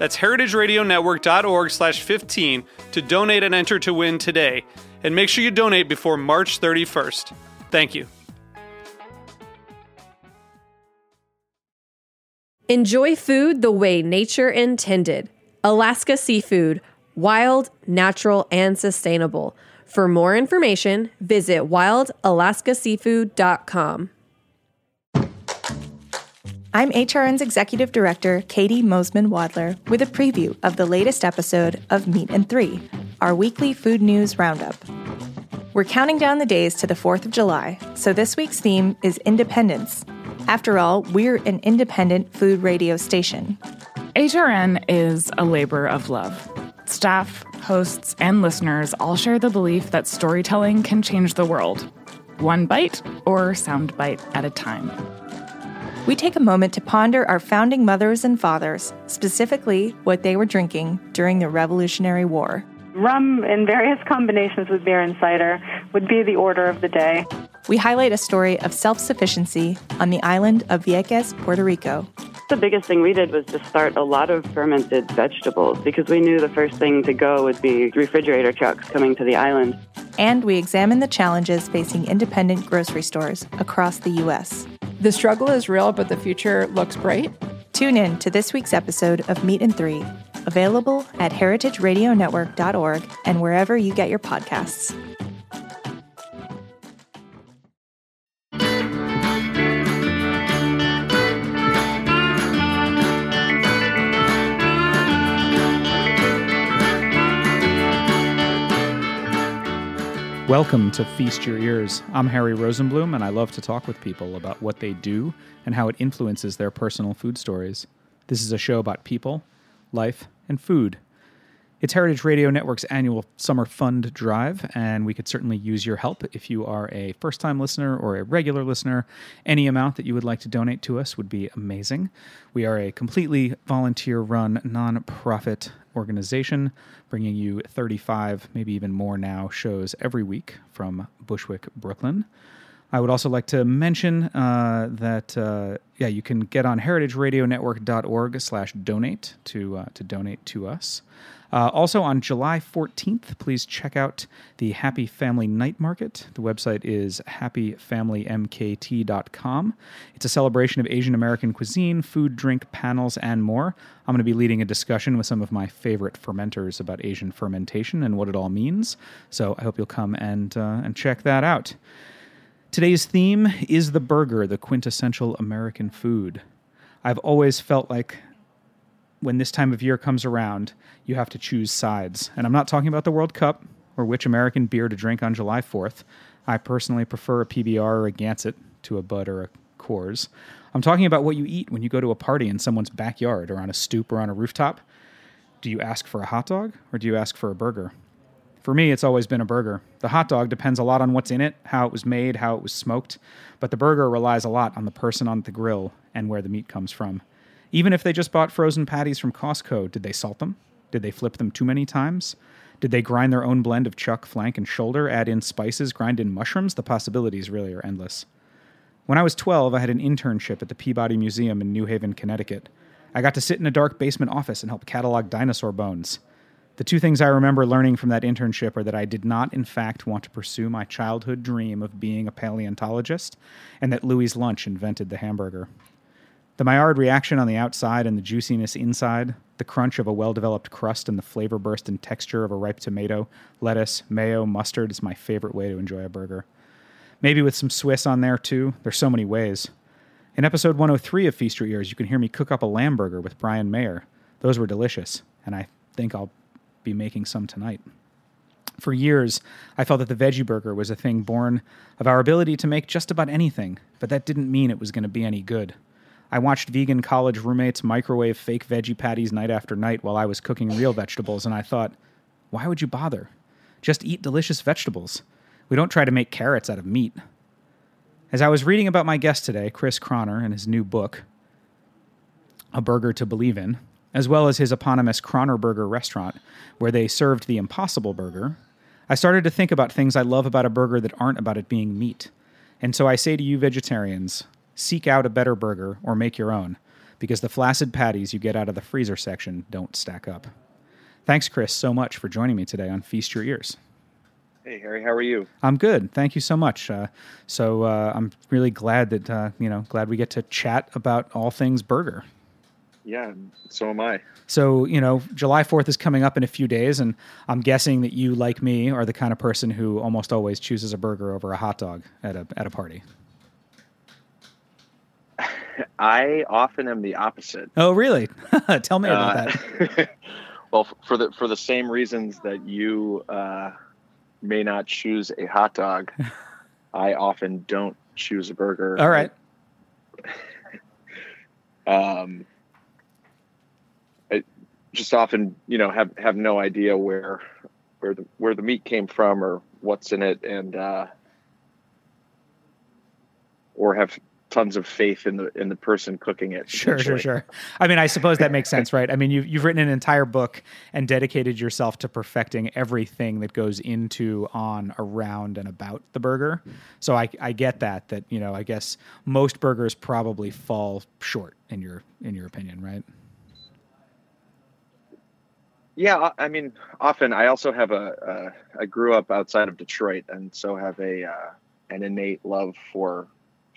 That's heritageradionetwork.org slash 15 to donate and enter to win today. And make sure you donate before March 31st. Thank you. Enjoy food the way nature intended. Alaska Seafood, wild, natural, and sustainable. For more information, visit wildalaskaseafood.com. I'm HRN's Executive Director, Caity Moseman Wadler, with a preview of the latest episode of Meat and Three, our weekly food news roundup. We're counting down the days to the 4th of July, so this week's theme is independence. After all, we're an independent food radio station. HRN is a labor of love. Staff, hosts, and listeners all share the belief that storytelling can change the world, one bite or sound bite at a time we take a moment to ponder our founding mothers and fathers, specifically what they were drinking during the Revolutionary War. Rum in various combinations with beer and cider would be the order of the day. We highlight a story of self sufficiency on the island of Vieques, Puerto Rico. The biggest thing we did was to start a lot of fermented vegetables because we knew the first thing to go would be refrigerator trucks coming to the island. And we examine the challenges facing independent grocery stores across the U.S. The struggle is real, but the future looks bright. Tune in to this week's episode of Meat and Three, available at heritageradionetwork.org and wherever you get your podcasts. Welcome to Feast Your Ears. I'm Harry Rosenblum, and I love to talk with people about what they do and how it influences their personal food stories. This is a show about people, life, and food. It's Heritage Radio Network's annual Summer Fund Drive, and we could certainly use your help if you are a first time listener or a regular listener. Any amount that you would like to donate to us would be amazing. We are a completely volunteer run nonprofit organization, bringing you 35, maybe even more now, shows every week from Bushwick, Brooklyn. I would also like to mention uh, that uh, yeah, you can get on heritageradionetwork.org/donate to uh, to donate to us. Uh, also, on July 14th, please check out the Happy Family Night Market. The website is happyfamilymkt.com. It's a celebration of Asian American cuisine, food, drink, panels, and more. I'm going to be leading a discussion with some of my favorite fermenters about Asian fermentation and what it all means. So I hope you'll come and, uh, and check that out. Today's theme is the burger, the quintessential American food. I've always felt like when this time of year comes around, you have to choose sides. And I'm not talking about the World Cup or which American beer to drink on July 4th. I personally prefer a PBR or a Gansett to a Bud or a Coors. I'm talking about what you eat when you go to a party in someone's backyard or on a stoop or on a rooftop. Do you ask for a hot dog or do you ask for a burger? For me, it's always been a burger. The hot dog depends a lot on what's in it, how it was made, how it was smoked, but the burger relies a lot on the person on the grill and where the meat comes from. Even if they just bought frozen patties from Costco, did they salt them? Did they flip them too many times? Did they grind their own blend of chuck, flank, and shoulder, add in spices, grind in mushrooms? The possibilities really are endless. When I was 12, I had an internship at the Peabody Museum in New Haven, Connecticut. I got to sit in a dark basement office and help catalog dinosaur bones. The two things I remember learning from that internship are that I did not, in fact, want to pursue my childhood dream of being a paleontologist, and that Louis Lunch invented the hamburger. The Maillard reaction on the outside and the juiciness inside, the crunch of a well developed crust and the flavor burst and texture of a ripe tomato, lettuce, mayo, mustard is my favorite way to enjoy a burger. Maybe with some Swiss on there too. There's so many ways. In episode 103 of Feast Your Ears, you can hear me cook up a lamb burger with Brian Mayer. Those were delicious, and I think I'll be making some tonight. For years, I felt that the veggie burger was a thing born of our ability to make just about anything, but that didn't mean it was going to be any good. I watched vegan college roommates microwave fake veggie patties night after night while I was cooking real vegetables, and I thought, why would you bother? Just eat delicious vegetables. We don't try to make carrots out of meat. As I was reading about my guest today, Chris Kronner, and his new book, A Burger to Believe in, as well as his eponymous Kronnerburger restaurant, where they served the Impossible Burger, I started to think about things I love about a burger that aren't about it being meat. And so I say to you vegetarians, seek out a better burger or make your own, because the flaccid patties you get out of the freezer section don't stack up. Thanks, Chris, so much for joining me today on Feast Your Ears. Hey, Harry, how are you? I'm good. Thank you so much. Uh, so uh, I'm really glad that, uh, you know, glad we get to chat about all things burger. Yeah, so am I. So, you know, July 4th is coming up in a few days, and I'm guessing that you, like me, are the kind of person who almost always chooses a burger over a hot dog at a, at a party. I often am the opposite. Oh, really? Tell me about Uh, that. well, for the for the same reasons that you uh, may not choose a hot dog, I often don't choose a burger. All right. Um, I just often, you know, have have no idea where where the where the meat came from or what's in it, and uh, or have tons of faith in the in the person cooking it. Sure, sure, sure. I mean, I suppose that makes sense, right? I mean, you've, you've written an entire book and dedicated yourself to perfecting everything that goes into, on, around, and about the burger. So I, I get that. That you know, I guess most burgers probably fall short in your in your opinion, right? Yeah, I mean, often I also have a. Uh, I grew up outside of Detroit, and so have a uh, an innate love for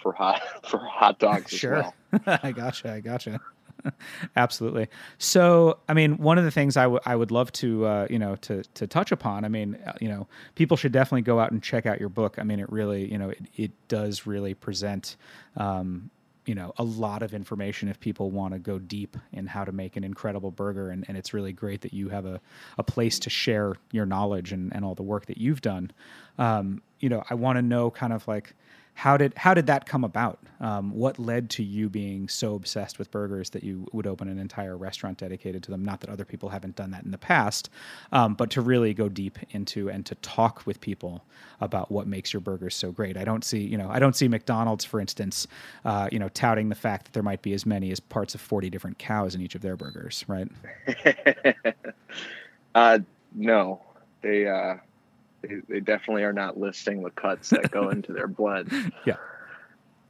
for hot for hot dogs Sure. well. I gotcha. I gotcha. Absolutely. So, I mean, one of the things I would I would love to uh, you know to to touch upon. I mean, uh, you know, people should definitely go out and check out your book. I mean, it really you know it, it does really present. Um, you know a lot of information if people want to go deep in how to make an incredible burger and, and it's really great that you have a, a place to share your knowledge and, and all the work that you've done um, you know i want to know kind of like how did how did that come about? Um, what led to you being so obsessed with burgers that you would open an entire restaurant dedicated to them? Not that other people haven't done that in the past um, but to really go deep into and to talk with people about what makes your burgers so great. I don't see you know i don't see mcdonald's for instance uh, you know touting the fact that there might be as many as parts of 40 different cows in each of their burgers right? Uh, no, they, uh, they they definitely are not listing the cuts that go into their blood. Yeah.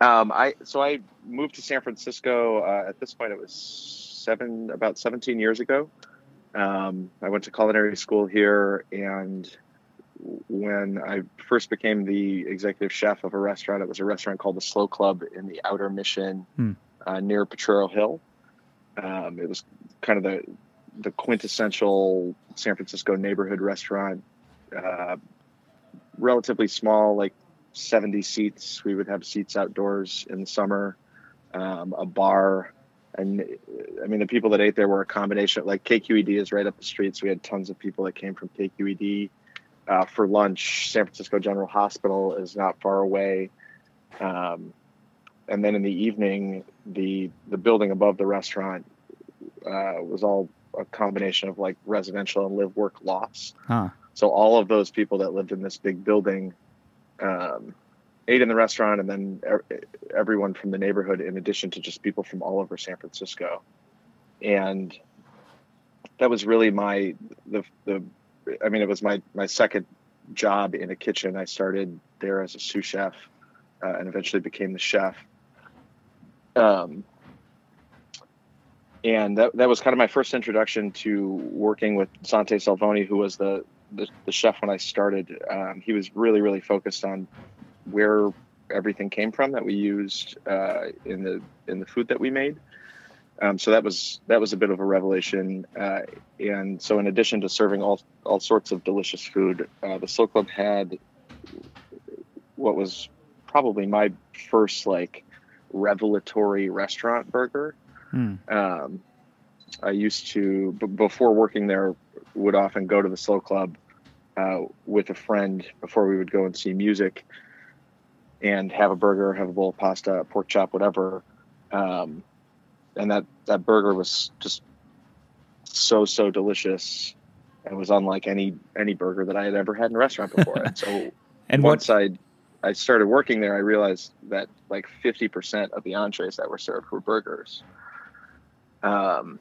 Um, I so I moved to San Francisco. Uh, at this point, it was seven about 17 years ago. Um, I went to culinary school here, and when I first became the executive chef of a restaurant, it was a restaurant called the Slow Club in the Outer Mission Hmm. uh, near Potrero Hill. Um, it was kind of the the quintessential San Francisco neighborhood restaurant. Uh, relatively small, like 70 seats. We would have seats outdoors in the summer, um, a bar. And I mean, the people that ate there were a combination. Like KQED is right up the street, so we had tons of people that came from KQED uh, for lunch. San Francisco General Hospital is not far away. Um, and then in the evening, the the building above the restaurant uh, was all a combination of like residential and live work lots. huh So all of those people that lived in this big building um, ate in the restaurant, and then everyone from the neighborhood, in addition to just people from all over San Francisco, and that was really my the the. I mean, it was my my second job in a kitchen. I started there as a sous chef, uh, and eventually became the chef. Um, and that, that was kind of my first introduction to working with Sante Salvoni, who was the, the, the chef when I started. Um, he was really, really focused on where everything came from that we used uh, in the in the food that we made. Um, so that was that was a bit of a revelation. Uh, and so, in addition to serving all all sorts of delicious food, uh, the Slow Club had what was probably my first like revelatory restaurant burger. Hmm. Um, I used to b- before working there would often go to the Slow Club uh, with a friend before we would go and see music and have a burger, have a bowl of pasta, pork chop, whatever. Um, and that that burger was just so so delicious. It was unlike any any burger that I had ever had in a restaurant before. and so And once what? I I started working there, I realized that like fifty percent of the entrees that were served were burgers. Um,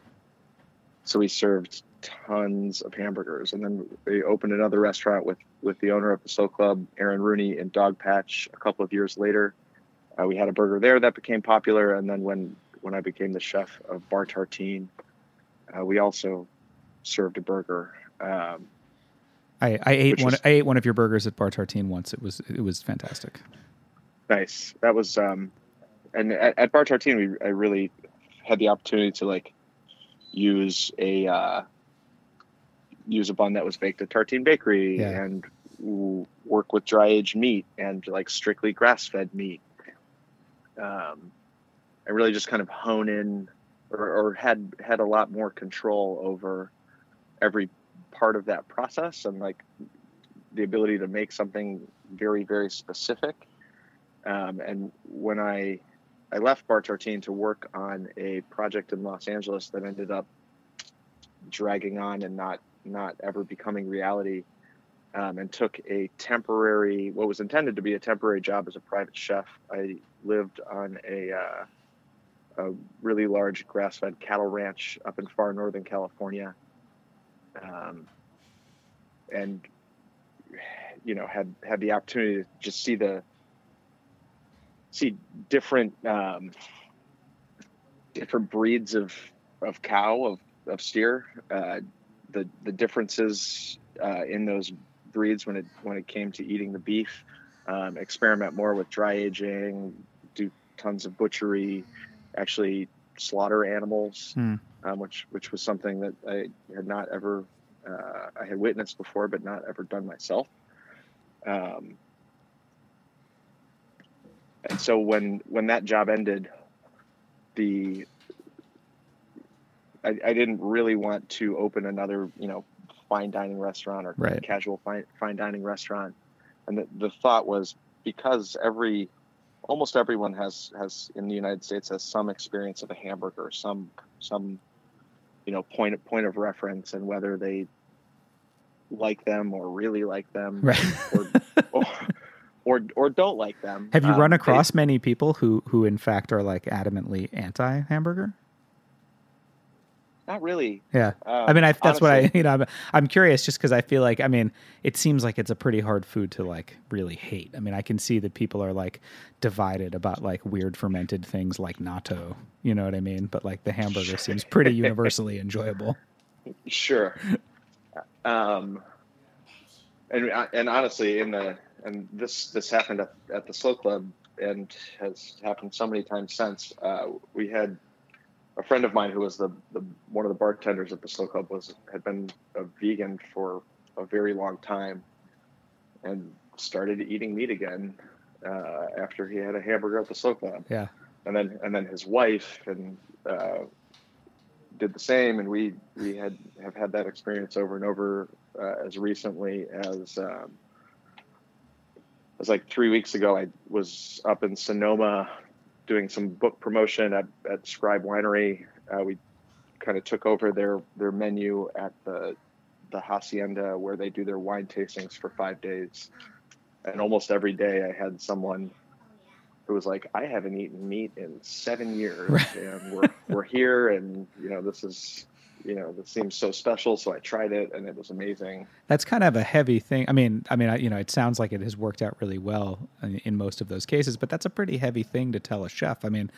so we served tons of hamburgers, and then we opened another restaurant with with the owner of the Slow Club, Aaron Rooney, in Dogpatch. A couple of years later, uh, we had a burger there that became popular, and then when when I became the chef of Bar Tartine, uh, we also served a burger. Um, I, I ate one. is- I ate one of your burgers at Bar Tartine once. It was it was fantastic. Nice. That was um, and at, at Bar Tartine, we I really had the opportunity to like use a uh, use a bun that was baked at Tartine Bakery Yeah. and work with dry aged meat and like strictly grass fed meat. Um, I really just kind of hone in or, or had had a lot more control over every part of that process and like the ability to make something very very specific um, and when I I left Bar Tartine to work on a project in Los Angeles that ended up dragging on and not not ever becoming reality, um, and took a temporary what was intended to be a temporary job as a private chef. I lived on a uh, a really large grass-fed cattle ranch up in far northern California, um, and you know had had the opportunity to just see the see different um, different breeds of of cow of of steer uh, the the differences uh, in those breeds when it when it came to eating the beef um, experiment more with dry aging do tons of butchery actually slaughter animals Hmm. um, which which was something that I had not ever uh, I had witnessed before but not ever done myself um, and so when when that job ended the I, I didn't really want to open another you know fine dining restaurant or Right. casual fine, fine dining restaurant and the, the thought was because every almost everyone has has in the united states has some experience of a hamburger some some you know point of point of reference and whether they like them or really like them Right. or, or or or don't like them Have you Um, run they- across many people who who in fact are like adamantly anti hamburger? Not really Yeah. Um, I mean, I, that's what I, you know, I'm, I'm curious just because I feel like, I mean, it seems like it's a pretty hard food to like really hate. I mean, I can see that people are like divided about like weird fermented things like natto, you know what I mean? But like the hamburger seems pretty universally enjoyable. Sure. Um, and and honestly, in the and this this happened at, at the Slow Club and has happened so many times since. Uh, we had a friend of mine who was the, the one of the bartenders at the Slow Club was had been a vegan for a very long time, and started eating meat again uh, after he had a hamburger at the Slow Club Yeah. and then and then his wife and uh, did the same and we we had have had that experience over and over uh, as recently as um, as like three weeks ago I was up in Sonoma doing some book promotion at, at Scribe Winery. Uh, we kind of took over their their menu at the the hacienda where they do their wine tastings for five days. And almost every day I had someone who was like, I haven't eaten meat in seven years, and we're we're here, and you know this is, you know, this seems so special. So I tried it, and it was amazing. That's kind of a heavy thing. I mean, I mean, I, you know, it sounds like it has worked out really well in, in most of those cases, but that's a pretty heavy thing to tell a chef. I mean,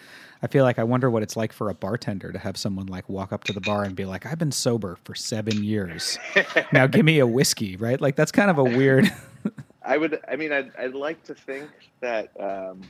I feel like I wonder what it's like for a bartender to have someone like walk up to the bar and be like, "I've been sober for seven years. now give me a whiskey." Right? Like that's kind of a weird. I would, I mean, I'd, I'd like to think that um,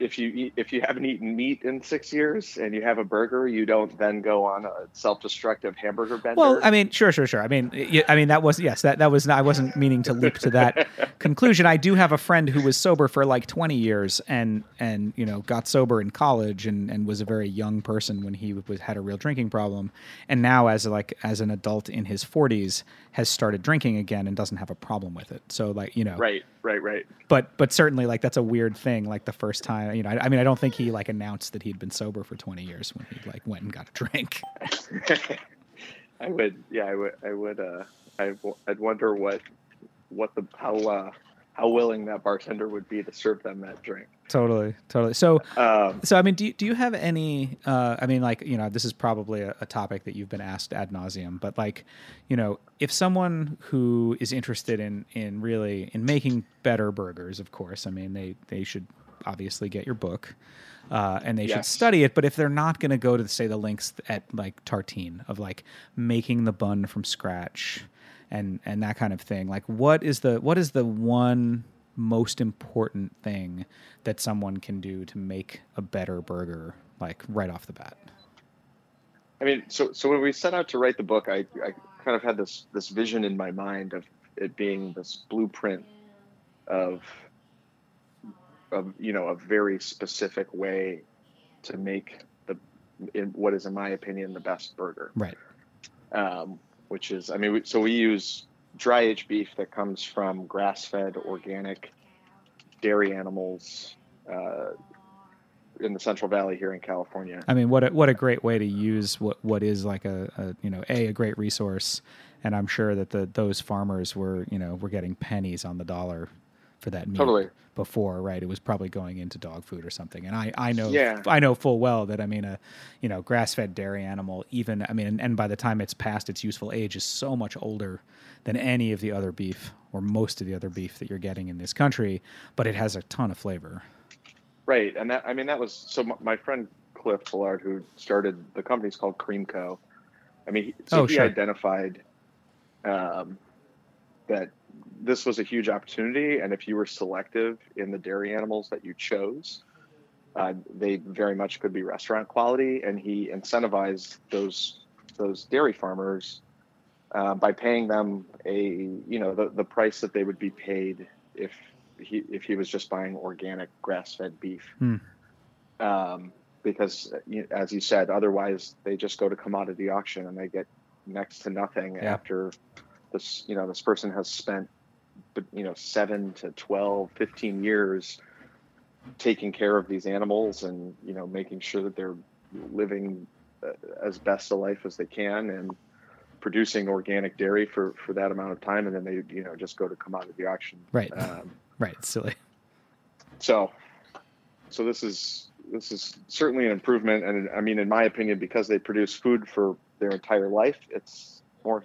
if you eat, if you haven't eaten meat in six years and you have a burger, you don't then go on a self-destructive hamburger bender. Well, I mean, sure, sure, sure. I mean, I mean that was yes, that that was. Not, I wasn't meaning to leap to that conclusion. I do have a friend who was sober for like twenty years and and you know got sober in college and and was a very young person when he was had a real drinking problem, and now as like as an adult in his forties has started drinking again and doesn't have a problem with it. So like you know, right, right, right. But but certainly like that's a weird thing. Like the first time, you know, I, I mean, I don't think he like announced that he'd been sober for twenty years when he like went and got a drink. I would, yeah, I would, I would, uh, I, I'd wonder what, what the how uh, how willing that bartender would be to serve them that drink. Totally, totally. So, Um, so I mean, do you, do you have any? Uh, I mean, like you know, this is probably a, a topic that you've been asked ad nauseum, but like, you know, if someone who is interested in in really in making better burgers, of course, I mean, they they should obviously get your book. Uh, and they should study it, but if they're not going to go to say the links at like Tartine of like making the bun from scratch, and and that kind of thing, like what is the what is the one most important thing that someone can do to make a better burger like right off the bat I mean, so so when we set out to write the book, I I kind of had this this vision in my mind of it being this blueprint of of you know a very specific way to make the in what is in my opinion the best burger. right um, which is, I mean, we, so we use dry aged beef that comes from grass fed organic dairy animals uh, in the Central Valley here in California. i mean what a, what a great way to use what what is like a, a you know a a great resource and i'm sure that the those farmers were you know were getting pennies on the dollar for that meat Totally. before right it was probably going into dog food or something and i i know Yeah. i know full well that i mean a you know grass-fed dairy animal even i mean and, and by the time it's past its useful age is so much older than any of the other beef or most of the other beef that you're getting in this country but it has a ton of flavor Right. And that, I mean, that was, so my- friend Cliff Pollard, who started the company, company's called Cream Co. I mean, he, so Oh, he sure. identified um, that this was a huge opportunity. And if you were selective in the dairy animals that you chose, uh, they very much could be restaurant quality. And he incentivized those those dairy farmers uh, by paying them a you know the, the price that they would be paid if he if he was just buying organic grass fed beef. Hmm. Um, because as you said, otherwise they just go to commodity auction and they get next to nothing Yeah. after this you know this person has spent but you know 7 to 12 15 years taking care of these animals and you know making sure that they're living uh, as best a life as they can and producing organic dairy for for that amount of time. And then they you know just go to commodity auction. Right. um, right. Silly. So so this is this is certainly an improvement. And i mean in my opinion because they produce food for their entire life it's more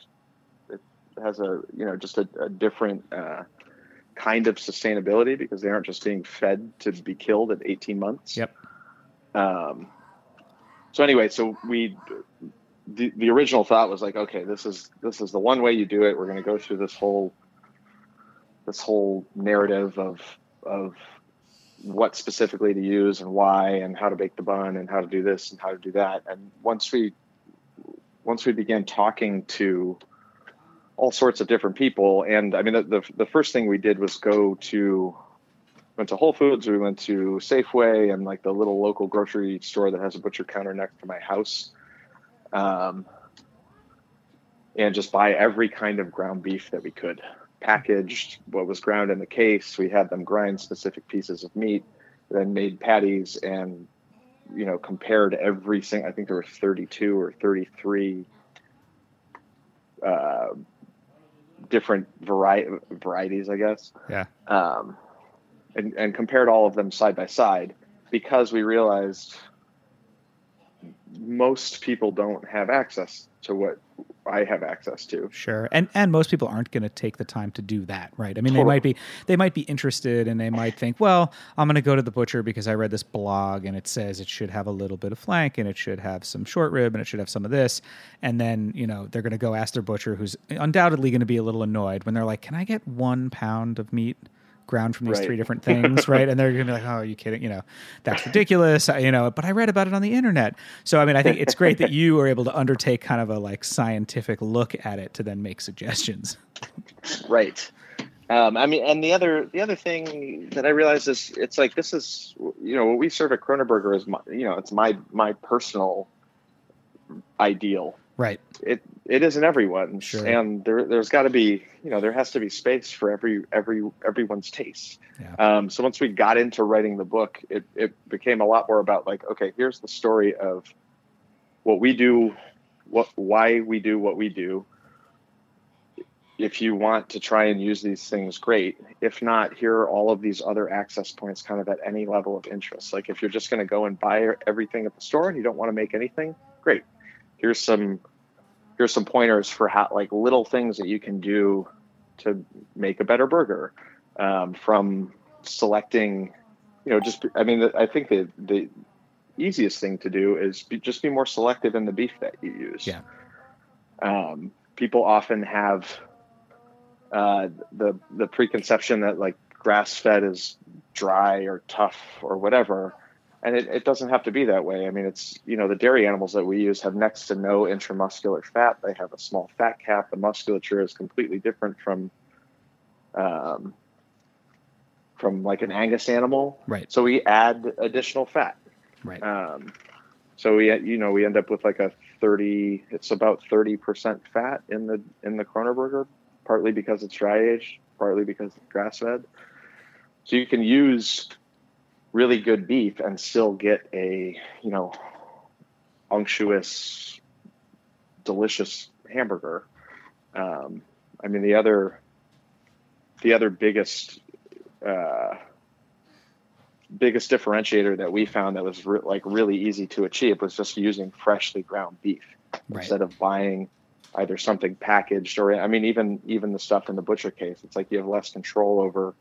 has a you know just a, a different uh, kind of sustainability because they aren't just being fed to be killed at 18 months. Yep. um, so anyway so we the, the original thought was like okay this is this is the one way you do it. We're going to go through this whole this whole narrative of of what specifically to use and why and how to bake the bun and how to do this and how to do that. And once we once we began talking to all sorts of different people. And i mean the, the, the first thing we did was go to went to whole foods. We went to safeway and like the little local grocery store that has a butcher counter next to my house. Um, and just buy every kind of ground beef that we could. Packaged what was ground in the case. We had them grind specific pieces of meat then made patties and you know compared every single i think there were 32 or 33 uh, different vari- varieties i guess. Yeah. Um, and, and compared all of them side by side because we realized most people don't have access to what I have access to. Sure, and and most people aren't going to take the time to do that, right? I mean, they might be they might be interested, and they might think, well, I'm going to go to the butcher because I read this blog and it says it should have a little bit of flank and it should have some short rib and it should have some of this, and then you know they're going to go ask their butcher, who's undoubtedly going to be a little annoyed when they're like, "Can I get one pound of meat?" Ground from these Right. three different things, right? And they're gonna be like, "Oh, are you kidding? You know, that's ridiculous." I- You know, but I read about it on the internet. So I mean, I think it's great that you are able to undertake kind of a like scientific look at it to then make suggestions. Right. Um, I mean, and the other the other thing that I realized is it's like this is you know what we serve at Kronnerburger is my, you know it's my my personal ideal. Right. It it isn't everyone, Sure. and there there's got to be you know there has to be space for every every everyone's taste. Yeah. Um, so once we got into writing the book, it it became a lot more about like okay, here's the story of what we do, what why we do what we do, if you want to try and use these things, great. If not, here are all of these other access points kind of at any level of interest. Like if you're just going to go and buy everything at the store and you don't want to make anything, great. Here's some here's some pointers for how like little things that you can do to make a better burger um, from selecting you know just i mean i think the the easiest thing to do is be, just be more selective in the beef that you use Yeah. um, people often have uh, the the preconception that like grass fed is dry or tough or whatever and it, it doesn't have to be that way i mean it's you know the dairy animals that we use have next to no intramuscular fat they have a small fat cap the musculature is completely different from um, from like an angus animal Right. so we add additional fat Right. um, so we, you know, we end up with like a 30, it's about 30% fat in the, in the Kronnerburger, partly because it's dry aged, partly because it's grass fed. So you can use really good beef and still get a, you know, unctuous, delicious hamburger. Um, I mean, the other, the other biggest, uh, biggest differentiator that we found that was re- like really easy to achieve was just using freshly ground beef Right. instead of buying either something packaged or I mean even even the stuff in the butcher case. It's like you have less control over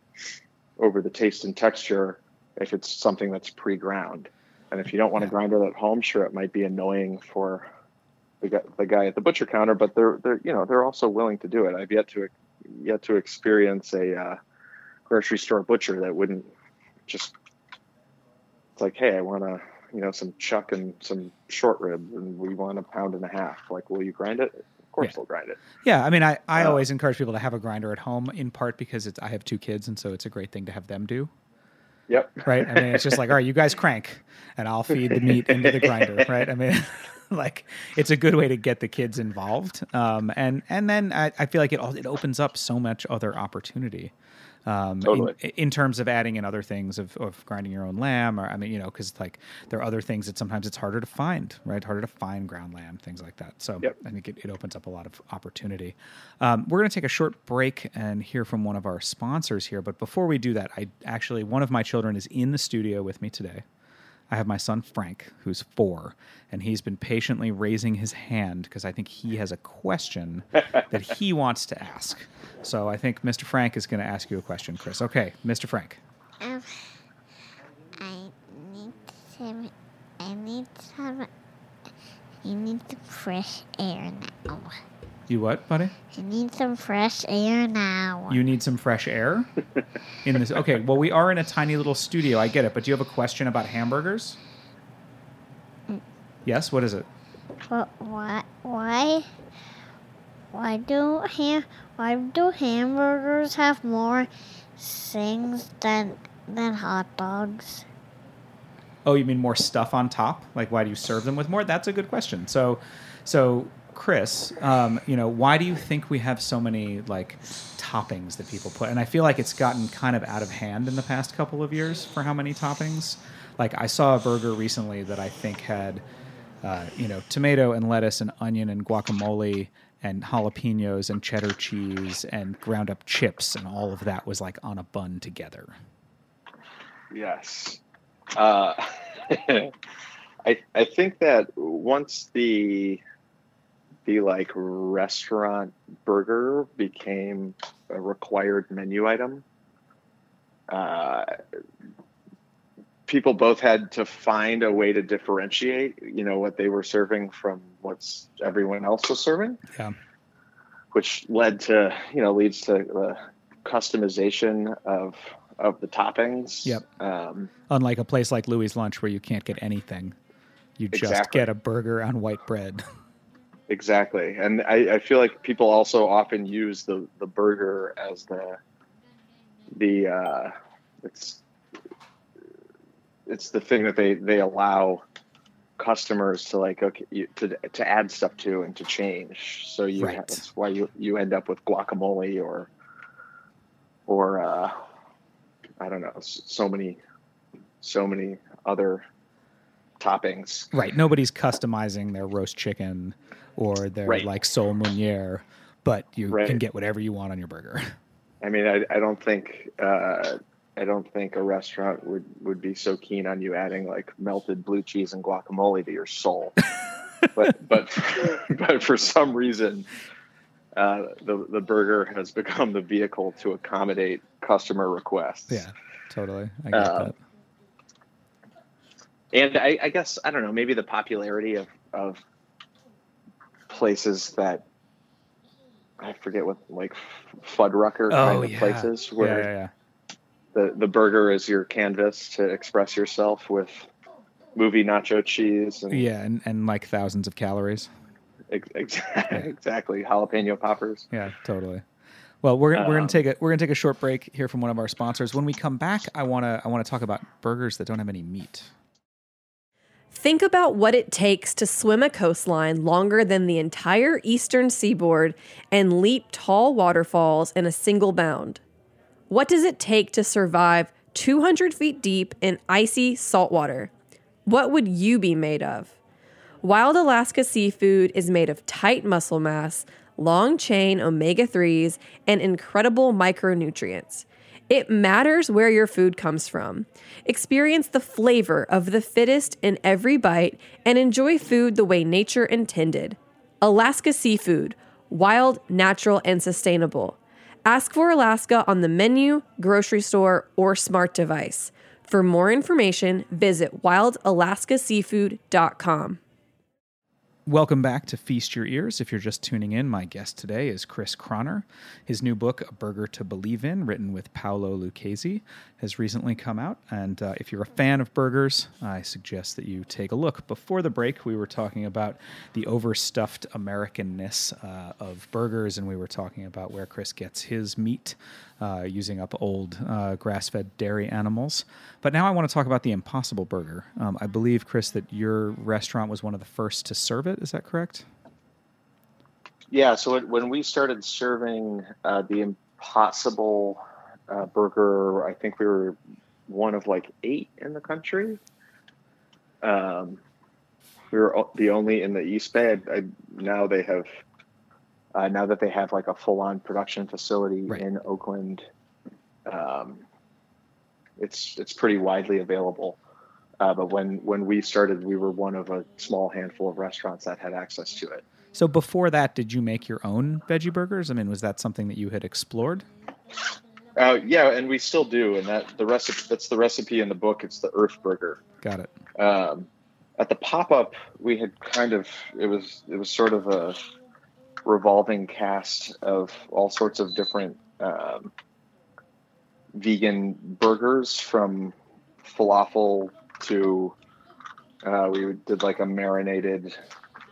over the taste and texture if it's something that's pre-ground. And if you don't want to grind it at home, sure it might be annoying for the guy, the guy at the butcher counter, but they're they're you know they're also willing to do it. I've yet to yet to experience a uh, grocery store butcher that wouldn't just it's like, hey, I want to, you know, some chuck and some short rib, and we want a pound and a half. Like, will you grind it? Of course, Yeah. they'll grind it. Yeah, I mean, I, I Uh, always encourage people to have a grinder at home, in part because it's I have two kids, and so it's a great thing to have them do. Yep. Right? I mean, it's just like, all right, you guys crank, and I'll feed the meat into the grinder. Right? I mean, like it's a good way to get the kids involved, um, and and then I, I feel like it all it opens up so much other opportunity. Um, Totally. in, in terms of adding in other things of, of grinding your own lamb, or I mean, you know, because like there are other things that sometimes it's harder to find, right? Harder to find ground lamb, things like that. So Yep. I think it, it opens up a lot of opportunity. Um, we're going to take a short break and hear from one of our sponsors here. But before we do that, I actually, one of my children is in the studio with me today. I have my son Frank, who's four, and he's been patiently raising his hand because I think he has a question that he wants to ask. So I think Mr. Frank is going to ask you a question, Chris. Okay, Mr. Frank. Um, I need some. I need some. I need some fresh air now. You what, buddy? I need some fresh air now. You need some fresh air in this. Okay, well, we are in a tiny little studio. I get it, but do you have a question about hamburgers? Mm. Yes. What is it? But why? Why? Why do ham? Why do hamburgers have more things than than hot dogs? Oh, you mean more stuff on top? Like, why do you serve them with more? That's a good question. So, so Chris, um, you know, why do you think we have so many like toppings that people put? And I feel like it's gotten kind of out of hand in the past couple of years for how many toppings. Like, I saw a burger recently that I think had, uh, you know, tomato and lettuce and onion and guacamole and jalapenos and cheddar cheese and ground up chips and all of that was like on a bun together. Yes. Uh, I I think that once the the like restaurant burger became a required menu item, uh, people both had to find a way to differentiate, you know, what they were serving from what's everyone else was serving. Yeah. Which led to, you know, leads to the customization of of the toppings. Yep. Um, Unlike a place like Louis Lunch where you can't get anything, you just Exactly. get a burger on white bread. Exactly, and I, I feel like people also often use the the burger as the the uh, it's it's the thing that they they allow customers to like okay you, to to add stuff to and to change. So you Right. that's why you you end up with guacamole or or uh, I don't know so many so many other toppings. Right. Nobody's customizing their roast chicken or their Right. like sole meuniere, but you Right. can get whatever you want on your burger. I mean, I, I don't think uh, I don't think a restaurant would, would be so keen on you adding like melted blue cheese and guacamole to your soul. but but but for some reason, uh, the the burger has become the vehicle to accommodate customer requests. yeah, totally. I get Uh, that. and I, I guess I don't know. Maybe the popularity of of places that I forget what like Fuddrucker kind Oh, of yeah. places where yeah, yeah. the the burger is your canvas to express yourself with movie nacho cheese and Yeah, and, and like thousands of calories. ex- ex- exactly jalapeno poppers. Yeah, totally. Well, we're we're Um, gonna take a we're gonna take a short break here from one of our sponsors. When we come back, I wanna I wanna talk about burgers that don't have any meat. Think about what it takes to swim a coastline longer than the entire eastern seaboard and leap tall waterfalls in a single bound. What does it take to survive 200 feet deep in icy saltwater? What would you be made of? Wild Alaska seafood is made of tight muscle mass, long chain omega 3s, and incredible micronutrients. It matters where your food comes from. Experience the flavor of the fittest in every bite and enjoy food the way nature intended. Alaska Seafood, wild, natural, and sustainable. Ask for Alaska on the menu, grocery store, or smart device. For more information, visit wildalaskaseafood.com. Welcome back to Feast Your Ears. If you're just tuning in, my guest today is Chris Kronner. His new book, A Burger to Believe In, written with Paolo Lucchesi, has recently come out. And uh, if you're a fan of burgers, I suggest that you take a look. Before the break, we were talking about the overstuffed Americanness uh, of burgers, and we were talking about where Chris gets his meat uh, using up old uh, grass fed dairy animals. But now I want to talk about the Impossible Burger. Um, I believe, Chris, that your restaurant was one of the first to serve it. Is that correct? Yeah. So when, we started serving uh, the Impossible uh, Burger, I think we were one of like eight in the country. Um, we were the only in the East Bay. I, I, now they have, uh, now that they have like a full-on production facility Right. in Oakland, um, it's it's pretty widely available. Uh, but when when we started, we were one of a small handful of restaurants that had access to it. So before that, did you make your own veggie burgers? I mean, was that something that you had explored? Uh, yeah, and we still do, and that the recipe that's the recipe in the book. It's the Earth Burger. Got it. Um, at the pop up, we had kind of it was it was sort of a revolving cast of all sorts of different um, vegan burgers, from falafel to uh, we did like a marinated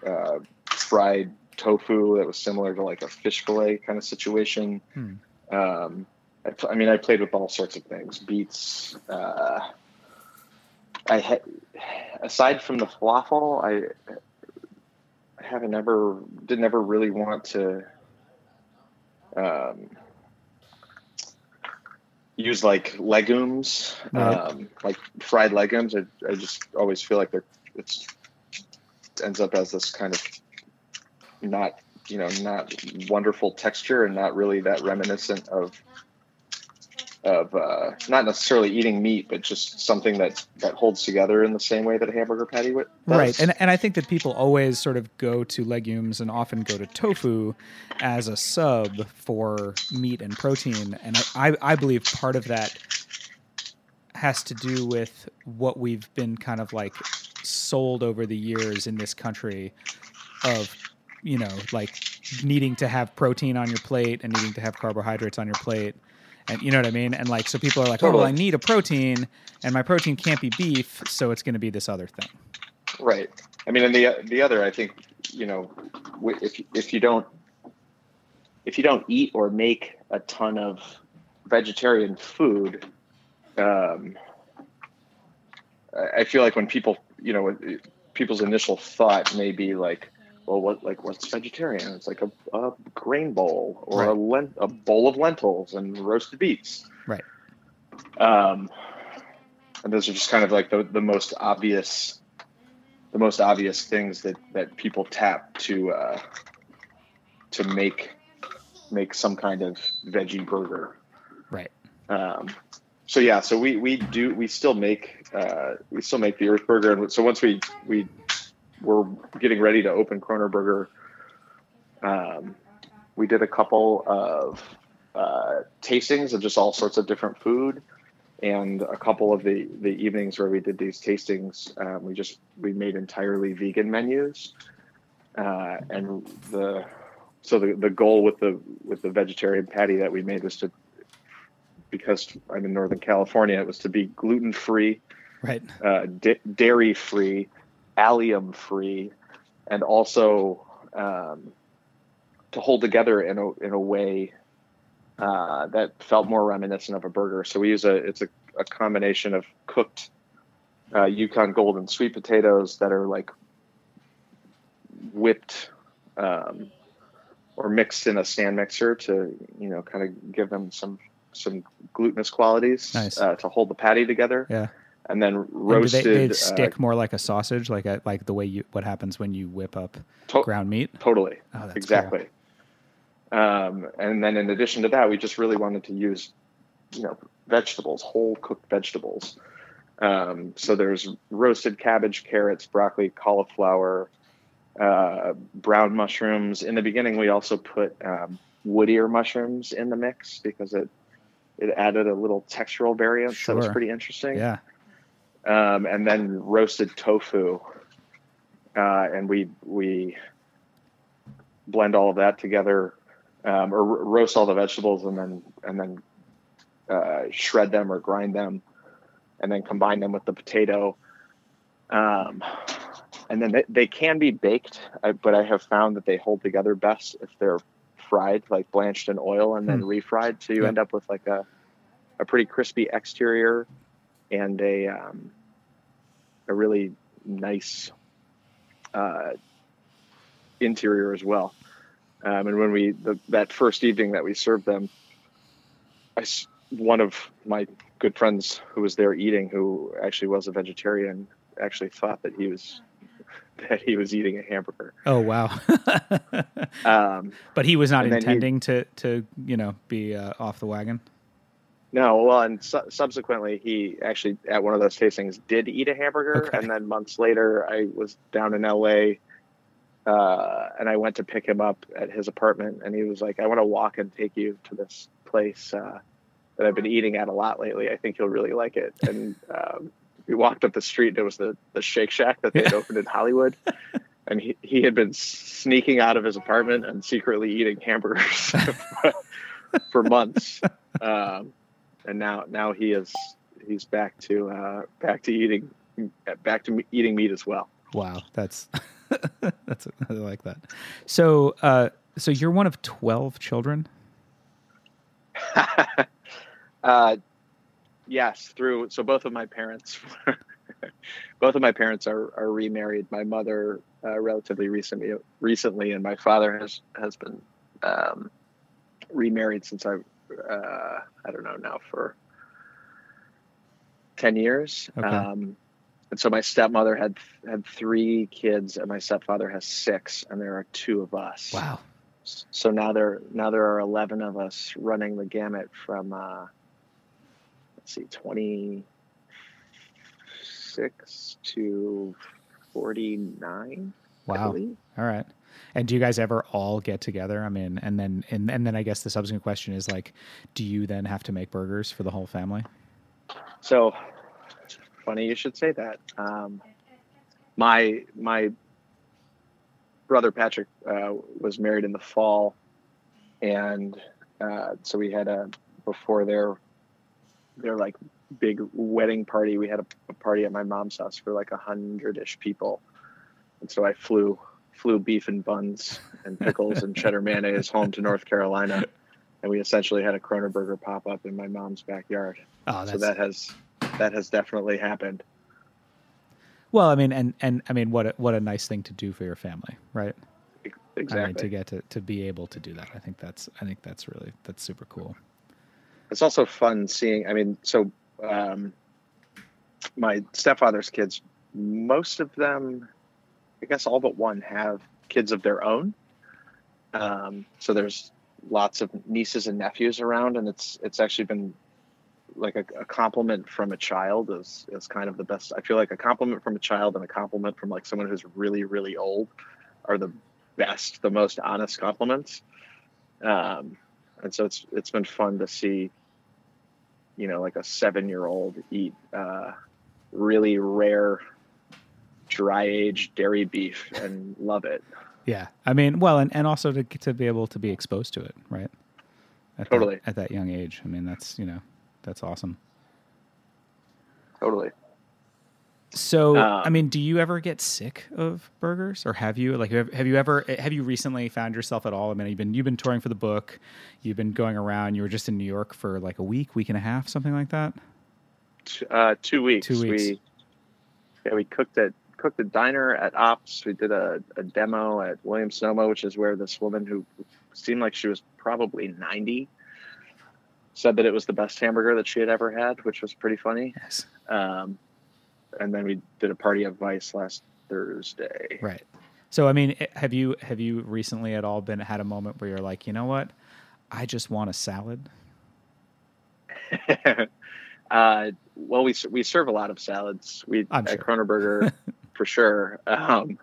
uh, fried tofu that was similar to like a fish fillet kind of situation. Hmm. Um, I, I mean, I played with all sorts of things, beets. Uh, I had, aside from the falafel, I, I haven't ever, didn't ever really want to um, use like legumes, Right. um, like fried legumes. I, I just always feel like they're, it's ends up as this kind of not, you know, not wonderful texture and not really that reminiscent of of uh, not necessarily eating meat, but just something that that holds together in the same way that a hamburger patty would. does. Right. And, and I think that people always sort of go to legumes and often go to tofu as a sub for meat and protein. And I, I, I believe part of that has to do with what we've been kind of like sold over the years in this country of, you know, like needing to have protein on your plate and needing to have carbohydrates on your plate. And you know what I mean? And like, so people are like, oh, well, I need a protein, and my protein can't be beef, so it's going to be this other thing. Right. I mean, and the the other, I think, you know, if if you don't if you don't eat or make a ton of vegetarian food, um, I feel like when people, you know, people's initial thought may be like, well, what like what's vegetarian? It's like a, a grain bowl or a lent a bowl of lentils and roasted beets. Right. Um, and those are just kind of like the, the most obvious the most obvious things that that people tap to uh, to make make some kind of veggie burger. Right. Um, so yeah, so we we do we still make uh, we still make the Earth Burger, and so once we we were getting ready to open Kronnerburger, um, we did a couple of uh, tastings of just all sorts of different food, and a couple of the the evenings where we did these tastings, um, we just we made entirely vegan menus, uh, and the so the, the goal with the with the vegetarian patty that we made was to because I'm in Northern California, it was to be gluten free, Right. uh, da- dairy free, allium free, and also um, to hold together in a in a way uh, that felt more reminiscent of a burger. So we use a it's a, a combination of cooked uh, Yukon Golden sweet potatoes that are like whipped um, or mixed in a stand mixer to you know kind of give them some some glutinous qualities Nice. uh, to hold the patty together. Yeah. And then And roasted. they, they uh, stick more like a sausage, like a, like the way you what happens when you whip up To- ground meat. Totally. Oh, exactly. Um, and then in addition to that, we just really wanted to use, you know, vegetables, whole cooked vegetables. Um, so there's roasted cabbage, carrots, broccoli, cauliflower, uh, brown mushrooms. In the beginning, we also put um, wood ear mushrooms in the mix because it it added a little textural variance that was pretty interesting Yeah. Um, and then roasted tofu. Uh, and we we blend all of that together, um, or ro- roast all the vegetables, and then and then uh, shred them or grind them, and then combine them with the potato. Um, and then they, they can be baked, but I have found that they hold together best if they're fried, like blanched in oil and then Hmm. refried. So you Yeah. end up with like a a pretty crispy exterior and a um, a really nice uh, interior as well. Um, and when we the, that first evening that we served them, I one of my good friends who was there eating, who actually was a vegetarian, actually thought that he was that he was eating a hamburger. Oh wow. Um, but he was not then he- intending to to you know be uh, off the wagon. No, well, and su- subsequently, he actually at one of those tastings did eat a hamburger, Okay. and then months later, I was down in L.A. Uh, and I went to pick him up at his apartment, and he was like, "I want to walk and take you to this place uh, that I've been eating at a lot lately. I think you'll really like it." And um, we walked up the street, and it was the the Shake Shack that they had opened in Hollywood. And he, he had been sneaking out of his apartment and secretly eating hamburgers for months. Um, and now now he is he's back to uh, back to eating back to eating meat as well. Wow, that's that's I like that. So uh, so you're one of twelve children. uh, yes, through so both of my parents, both of my parents are, are remarried. My mother uh, relatively recently, recently, and my father has has been um, remarried since I uh, I don't know now for ten years. Okay. Um, and so my stepmother had had three kids, and my stepfather has six, and there are two of us. Wow. So now there now there are eleven of us running the gamut from uh, let's see, twenty six to forty nine. Wow. All right. And do you guys ever all get together? I mean, and then and, and then I guess the subsequent question is like, do you then have to make burgers for the whole family? So funny you should say that. Um, my my brother Patrick uh, was married in the fall, and uh, so we had a before their their like big wedding party. We had a, a party at my mom's house for like a hundred ish people, and so I flew flew beef and buns and pickles and cheddar mayonnaise home to North Carolina, and we essentially had a Kronnerburger pop up in my mom's backyard. Oh, so that has that has definitely happened. Well, I mean, and and I mean, what a, what a nice thing to do for your family, right? Exactly. I mean, to get to, to be able to do that, I think that's I think that's really that's super cool. it's also fun seeing i mean so um, my stepfather's kids most of them i guess all but one have kids of their own. Um, so there's lots of nieces and nephews around and it's it's actually been like a, a compliment from a child is is kind of the best. I feel like a compliment from a child and a compliment from like someone who's really really old are the best the most honest compliments. Um, and so it's it's been fun to see you know like a seven year old eat uh, really rare dry aged dairy beef and love it Yeah, I mean, well, and, and also to to be able to be exposed to it, right? At Totally. that, at that young age. I mean, that's you know, that's awesome. totally So, Um, I mean, do you ever get sick of burgers, or have you like have, have you ever have you recently found yourself at all? I mean, you've been you've been touring for the book, you've been going around. You were just in New York for like a week, week and a half, something like that. Uh, two weeks. Two weeks. We yeah we cooked at cooked a diner at Ops. We did a, a demo at Williams Sonoma, which is where this woman who seemed like she was probably ninety said that it was the best hamburger that she had ever had, which was pretty funny. Yes. Um, and then we did a party at Vice last Thursday. Right. So, I mean, eh, have you have you recently at all been had a moment where you're like, you know what, I just want a salad. uh, well, we we serve a lot of salads. We at. Kronnerburger for sure, um,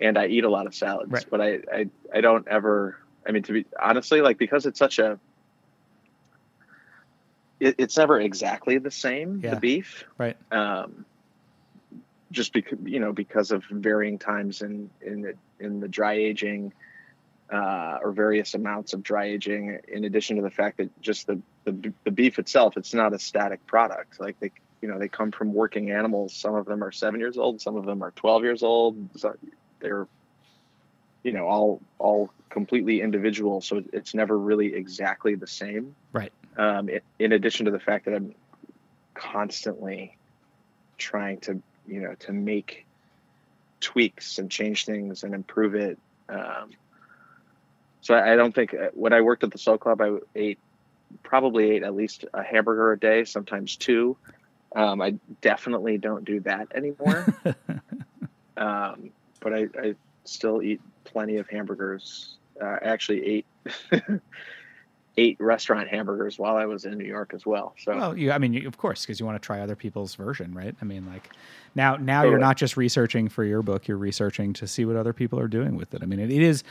and I eat a lot of salads. Right. But I, I I don't ever. I mean, to be honestly, like because it's such a. It, it's never exactly the same. Yeah. The beef, Right. um, just because you know because of varying times in in the, in the dry aging uh, or various amounts of dry aging in addition to the fact that just the, the the beef itself it's not a static product like they you know they come from working animals. Some of them are seven years old some of them are 12 years old. So they're you know all all completely individual. So it's never really exactly the same. Right. um, in, in addition to the fact that i'm constantly trying to you know to make tweaks and change things and improve it. Um, so I, I don't think uh, when I worked at the Slow Club, I ate probably ate at least a hamburger a day, sometimes two. Um, I definitely don't do that anymore. um, but I, I still eat plenty of hamburgers. Uh, I actually ate ate restaurant hamburgers while I was in New York as well. So Well, you, I mean, you, of course, because you want to try other people's version, right? I mean, like now, now you're not just researching for your book; you're researching to see what other people are doing with it. I mean, it, it is,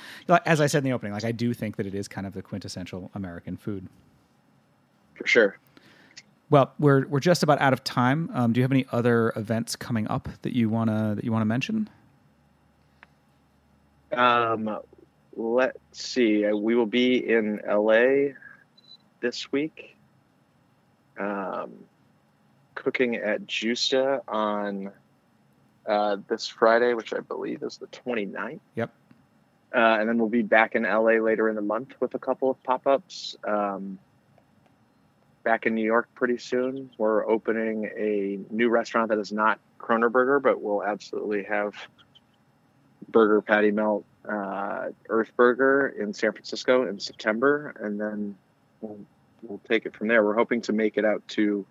as I said in the opening, like I do think that it is kind of the quintessential American food. for sure. Well, we're we're just about out of time. Um, do you have any other events coming up that you wanna that you wanna mention? Um, let's see. Uh, We will be in LA this week. Um, cooking at Gjusta on uh, this Friday, which I believe is the 29th. Yep. Uh, and then we'll be back in LA later in the month with a couple of pop ups. Um, back in New York pretty soon. We're opening a new restaurant that is not Kronnerburger, but we'll absolutely have burger patty melt uh, Earth Burger in San Francisco in September, and then we'll, we'll take it from there. We're hoping to make it out to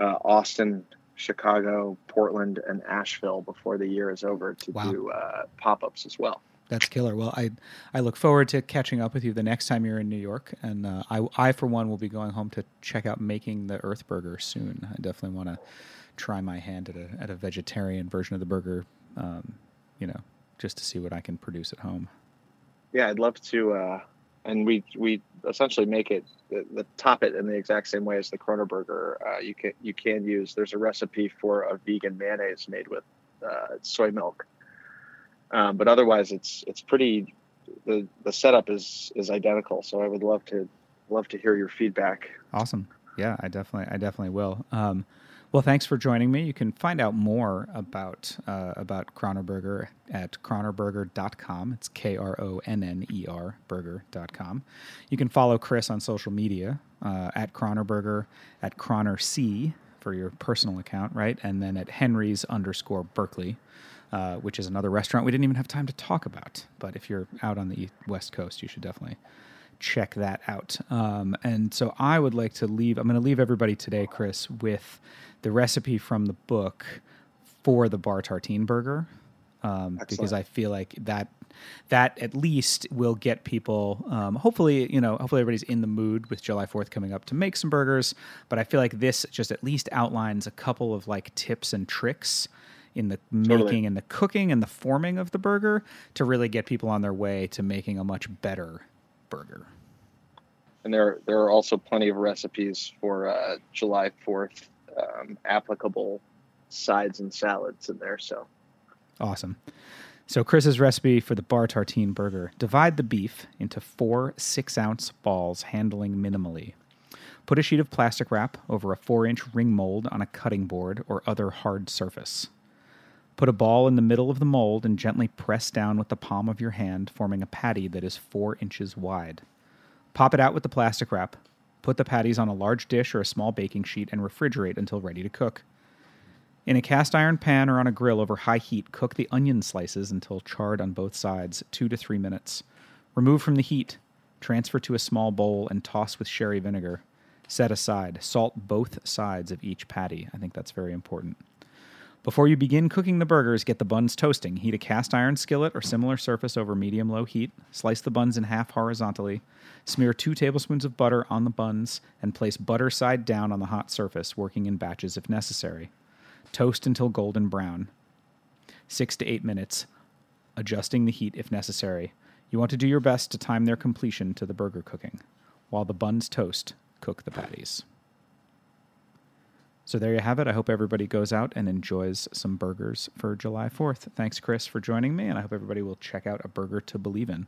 uh, Austin, Chicago, Portland, and Asheville before the year is over to Wow. do uh, pop ups as well. That's killer. Well, I I look forward to catching up with you the next time you're in New York, and uh, I I for one will be going home to check out making the Earth Burger soon. I definitely want to try my hand at a at a vegetarian version of the burger, um, you know, just to see what I can produce at home. Yeah, I'd love to. Uh, and we we essentially make it the, the top it in the exact same way as the Kronnerburger. Uh, you can you can use. There's a recipe for a vegan mayonnaise made with uh, soy milk. Um, but otherwise, it's it's pretty. The the setup is is identical. So I would love to love to hear your feedback. Awesome. Yeah, I definitely I definitely will. Um, well, thanks for joining me. You can find out more about uh, about Kronnerburger at kronnerburger.com. It's K R O N N E R burger.com. You can follow Chris on social media uh, at Kronnerburger, at Kronner C for your personal account, right? And then at Henry's underscore Berkeley, uh, which is another restaurant we didn't even have time to talk about. But if you're out on the West Coast, you should definitely check that out. Um, and so I would like to leave, I'm going to leave everybody today, Chris, with the recipe from the book for the bar tartine burger. Um, because I feel like that that at least will get people. Um, hopefully, you know, hopefully everybody's in the mood with July Fourth coming up to make some burgers. But I feel like this just at least outlines a couple of like tips and tricks in the Totally. making and the cooking and the forming of the burger to really get people on their way to making a much better burger. And there there are also plenty of recipes for uh, July Fourth um, applicable sides and salads in there. So Awesome. So Chris's recipe for the bar tartine burger: divide the beef into four six-ounce balls, handling minimally. Put a sheet of plastic wrap over a four-inch ring mold on a cutting board or other hard surface. Put a ball in the middle of the mold and gently press down with the palm of your hand, forming a patty that is four inches wide. Pop it out with the plastic wrap. Put the patties on a large dish or a small baking sheet and refrigerate until ready to cook. In a cast iron pan or on a grill over high heat, cook the onion slices until charred on both sides, two to three minutes. Remove from the heat, transfer to a small bowl, and toss with sherry vinegar. Set aside. Salt both sides of each patty. I think that's very important. Before you begin cooking the burgers, get the buns toasting. Heat a cast iron skillet or similar surface over medium low heat. Slice the buns in half horizontally. Smear two tablespoons of butter on the buns and place butter side down on the hot surface, working in batches if necessary. Toast until golden brown. Six to eight minutes, adjusting the heat if necessary. You want to do your best to time their completion to the burger cooking. While the buns toast, cook the patties. So there you have it. I hope everybody goes out and enjoys some burgers for July 4th. Thanks, Chris, for joining me, and I hope everybody will check out A Burger to Believe in.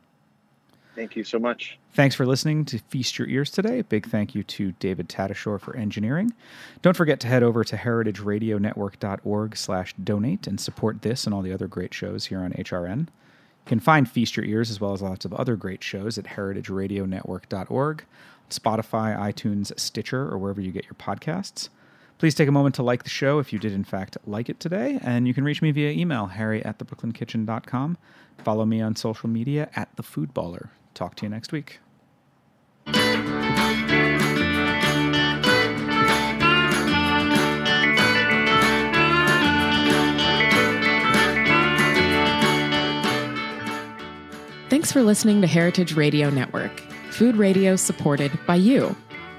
thank you so much. Thanks for listening to Feast Your Ears today. Big thank you to David Tatashore for engineering. Don't forget to head over to heritageradionetwork.org slash donate and support this and all the other great shows here on HRN. You can find Feast Your Ears as well as lots of other great shows at heritageradionetwork.org, Spotify, iTunes, Stitcher, or wherever you get your podcasts. Please take a moment to like the show if you did, in fact, like it today. And you can reach me via email, harry at thebrooklynkitchen.com. Follow me on social media at thefoodballer. Talk to you next week. Thanks for listening to Heritage Radio Network, food radio supported by you.